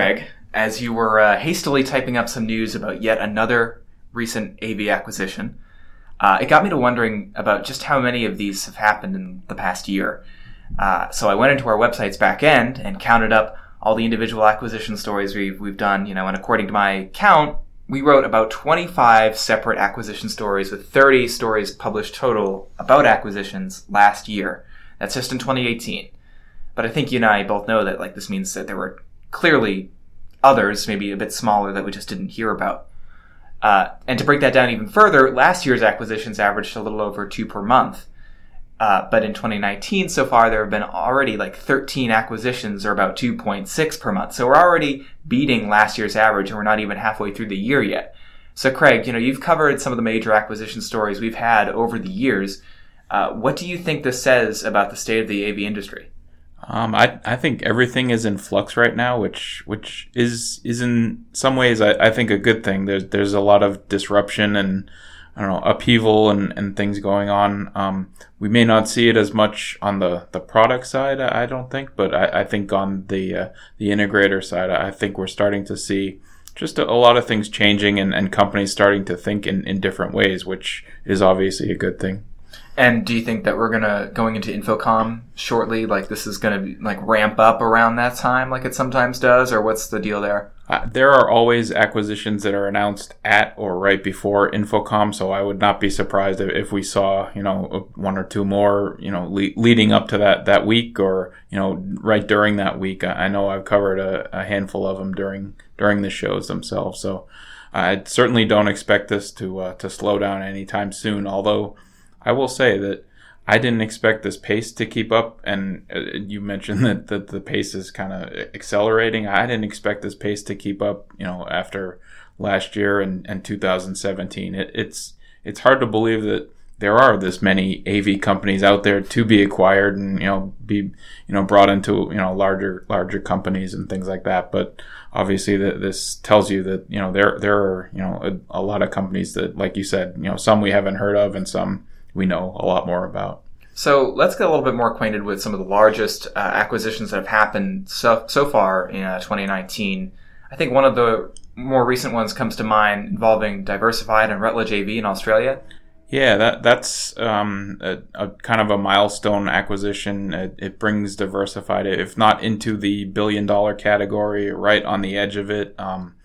Craig, as you were uh, hastily typing up some news about yet another recent AV acquisition, uh, it got me to wondering about just how many of these have happened in the past year. Uh, so I went into our website's back end and counted up all the individual acquisition stories we've, we've done, you know, and according to my count, we wrote about 25 separate acquisition stories with 30 stories published total about acquisitions last year. That's just in 2018. But I think you and I both know that like this means that there were clearly others, maybe a bit smaller, that we just didn't hear about. Uh, and to break that down even further, last year's acquisitions averaged a little over two per month. Uh, but in 2019, so far, there have been already like 13 acquisitions or about 2.6 per month. So we're already beating last year's average and we're not even halfway through the year yet. So Craig, you know, you've covered some of the major acquisition stories we've had over the years. Uh, what do you think this says about the state of the AV industry? Um, I I think everything is in flux right now, which which is is in some ways I, I think a good thing. There's there's a lot of disruption and I don't know upheaval and, and things going on. Um, we may not see it as much on the, the product side, I, I don't think, but I, I think on the uh, the integrator side, I think we're starting to see just a, a, lot of things changing and, and companies starting to think in, in different ways, which is obviously a good thing. And do you think that we're gonna going into InfoComm shortly? Like this is gonna be like ramp up around that time, like it sometimes does, or what's the deal there? Uh, there are always acquisitions that are announced at or right before InfoComm, so I would not be surprised if, if we saw you know one or two more you know le- leading up to that that week or you know right during that week. I, I know I've covered a, a handful of them during during the shows themselves, so I certainly don't expect this to uh, to slow down anytime soon. Although I will say that I didn't expect this pace to keep up, and uh, you mentioned that, that the pace is kind of accelerating. I didn't expect this pace to keep up, you know, after last year and, and 2017. It, it's it's hard to believe that there are this many AV companies out there to be acquired and you know be you know brought into you know larger larger companies and things like that. But obviously, that this tells you that you know there there are you know a, a lot of companies that, like you said, you know some we haven't heard of and some we know a lot more about. So let's get a little bit more acquainted with some of the largest uh, acquisitions that have happened so, so far in uh, 2019. I think one of the more recent ones comes to mind involving Diversified and Rutledge AV in Australia. Yeah, that that's um, a, a, kind of a milestone acquisition. It, it, brings Diversified, if not into the billion dollar category, right on the edge of it. Um,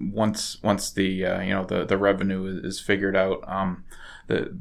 once once the uh, you know the the revenue is, is figured out. Um, the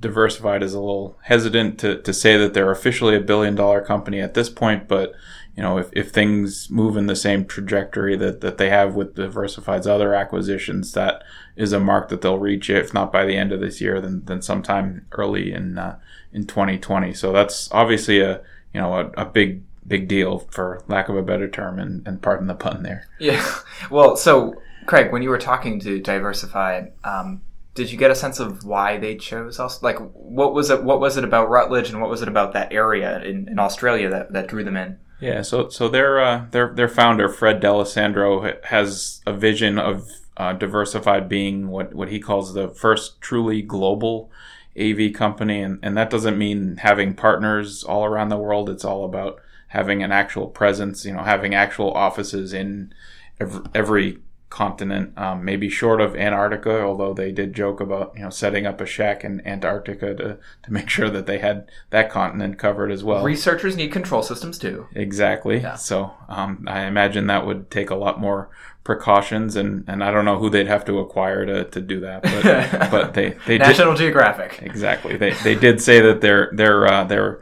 diversified is a little hesitant to, to say that they're officially a billion dollar company at this point, but you know, if, if things move in the same trajectory that, that they have with diversified's other acquisitions, that is a mark that they'll reach, if not by the end of this year, then, then sometime early in, uh, in 2020. So that's obviously a, you know, a, a big, big deal for lack of a better term and, and pardon the pun there. Yeah. Well, so Craig, when you were talking to Diversified, um, did you get a sense of why they chose us? Like, what was it? What was it about Rutledge, and what was it about that area in, in Australia that, that drew them in? Yeah, so so their uh, their their founder Fred D'Alessandro has a vision of uh, diversified being what what he calls the first truly global AV company, and and that doesn't mean having partners all around the world. It's all about having an actual presence. You know, having actual offices in every, every continent, um, maybe short of Antarctica, although they did joke about you know setting up a shack in Antarctica to, to make sure that they had that continent covered as well. Researchers need control systems too. Exactly. Yeah. So um, I imagine that would take a lot more precautions, and, and I don't know who they'd have to acquire to, to do that, but but they they National did, Geographic. Exactly. They they did say that their their uh, their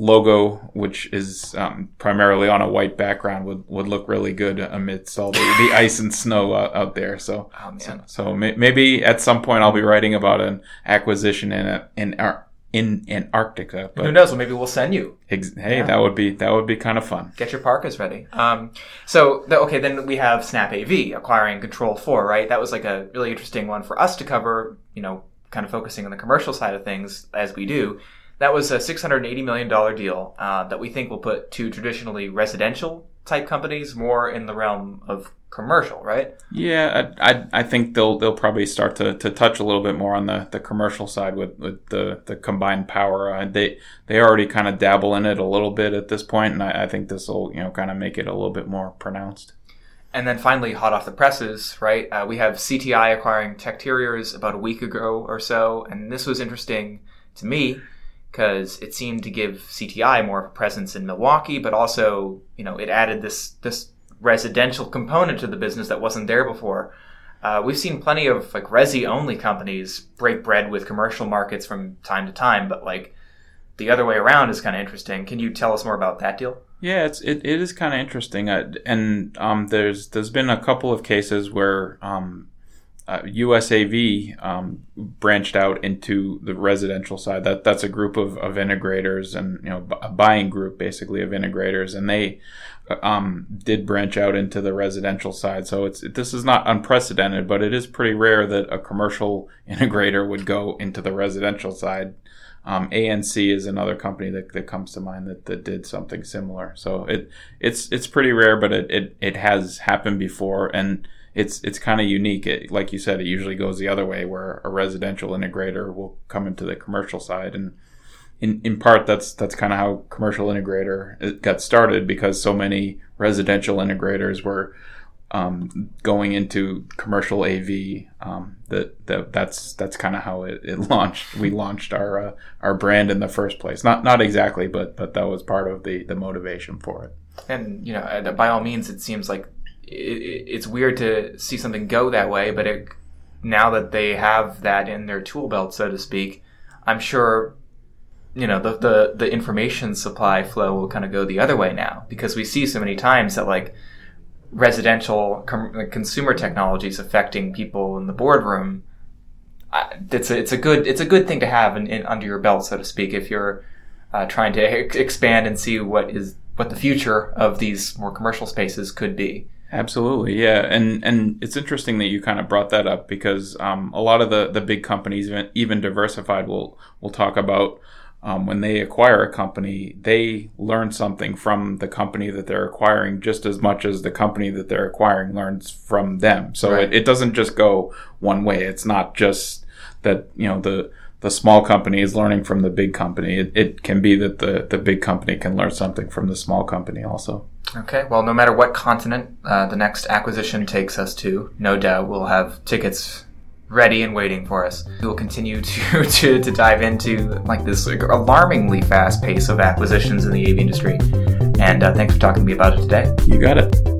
logo, which is um, primarily on a white background, would, would look really good amidst all the, the ice and snow out, out there. So, oh, so, so may, maybe at some point I'll be writing about an acquisition in a, in in Antarctica. But Who knows? Well, maybe we'll send you. Ex- hey, yeah. that would be that would be kind of fun. Get your parkas ready. Um, so the, okay, then we have Snap AV acquiring Control4, right? That was like a really interesting one for us to cover. You know, kind of focusing on the commercial side of things as we do. That was a $680 million deal uh, that we think will put two traditionally residential type companies more in the realm of commercial, right? Yeah, I, I, I think they'll they'll probably start to, to touch a little bit more on the, the commercial side with, with the, the combined power. Uh, they they already kind of dabble in it a little bit at this point, and I, I think this will you know kind of make it a little bit more pronounced. And then finally, hot off the presses, right? Uh, we have CTI acquiring Techteriors about a week ago or so, and this was interesting to me because it seemed to give CTI more of a presence in Milwaukee, but also, you know, it added this this residential component to the business that wasn't there before. Uh, we've seen plenty of like resi only companies break bread with commercial markets from time to time, but like the other way around is kind of interesting. Can you tell us more about that deal? Yeah, it's it, it is kind of interesting, uh, and um, there's there's been a couple of cases where um, uh, USAV um, branched out into the residential side. That that's a group of, of integrators and you know a buying group basically of integrators, and they um, did branch out into the residential side. So it's this is not unprecedented, but it is pretty rare that a commercial integrator would go into the residential side. Um, ANC is another company that, that comes to mind that, that did something similar. So it it's it's pretty rare, but it, it, it has happened before, and it's it's kind of unique. It, like you said, it usually goes the other way, where a residential integrator will come into the commercial side, and in in part that's that's kind of how commercial integrator got started because so many residential integrators were um, going into commercial AV. Um, that, that that's that's kind of how it, it, launched. We launched our uh, our brand in the first place. Not not exactly, but but that was part of the the motivation for it. And you know, uh, by all means, it seems like it, it's weird to see something go that way. But it, now that they have that in their tool belt, so to speak, I'm sure you know the, the the information supply flow will kind of go the other way now because we see so many times that like residential com- consumer technologies affecting people in the boardroom, it's a, it's a good it's a good thing to have in, in under your belt, so to speak, if you're uh, trying to ex- expand and see what is what the future of these more commercial spaces could be. Absolutely, yeah, and and it's interesting that you kind of brought that up because um, a lot of the the big companies, even, even diversified, will will talk about um, when they acquire a company, they learn something from the company that they're acquiring just as much as the company that they're acquiring learns from them. So right. it, it doesn't just go one way. It's not just that, you know, the, the small company is learning from the big company. It, it can be that the, the big company can learn something from the small company also. Okay, well, no matter what continent uh, the next acquisition takes us to, no doubt we'll have tickets ready and waiting for us. We will continue to, to, to dive into like this alarmingly fast pace of acquisitions in the AV industry. And uh, thanks for talking to me about it today. You got it.